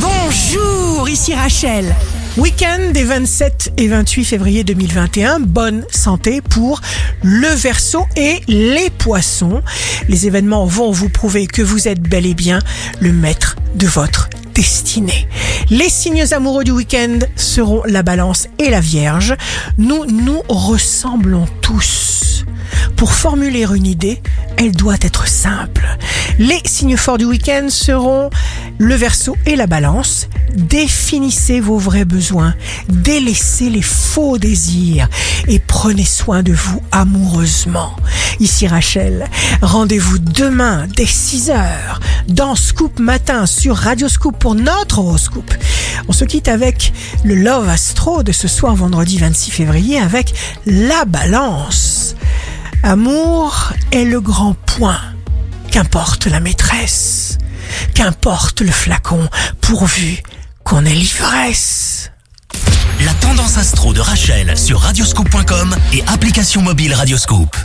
Bonjour, ici Rachel. Week-end des 27 et 28 février 2021, bonne santé pour le Verseau et les Poissons. Les événements vont vous prouver que vous êtes bel et bien le maître de votre destinée. Les signes amoureux du week-end seront la Balance et la Vierge. Nous nous ressemblons tous. Pour formuler une idée, elle doit être simple. Les signes forts du week-end seront le Verseau et la Balance. Définissez vos vrais besoins, délaissez les faux désirs et prenez soin de vous amoureusement. Ici Rachel, rendez-vous demain dès 6h dans Scoop Matin sur Radio Scoop pour notre horoscope. On se quitte avec le Love Astro de ce soir vendredi 26 février avec la balance. Amour est le grand point. Qu'importe la maîtresse, qu'importe le flacon, pourvu qu'on ait l'ivresse. La tendance astro de Rachel sur radioscope.com et application mobile Radioscope.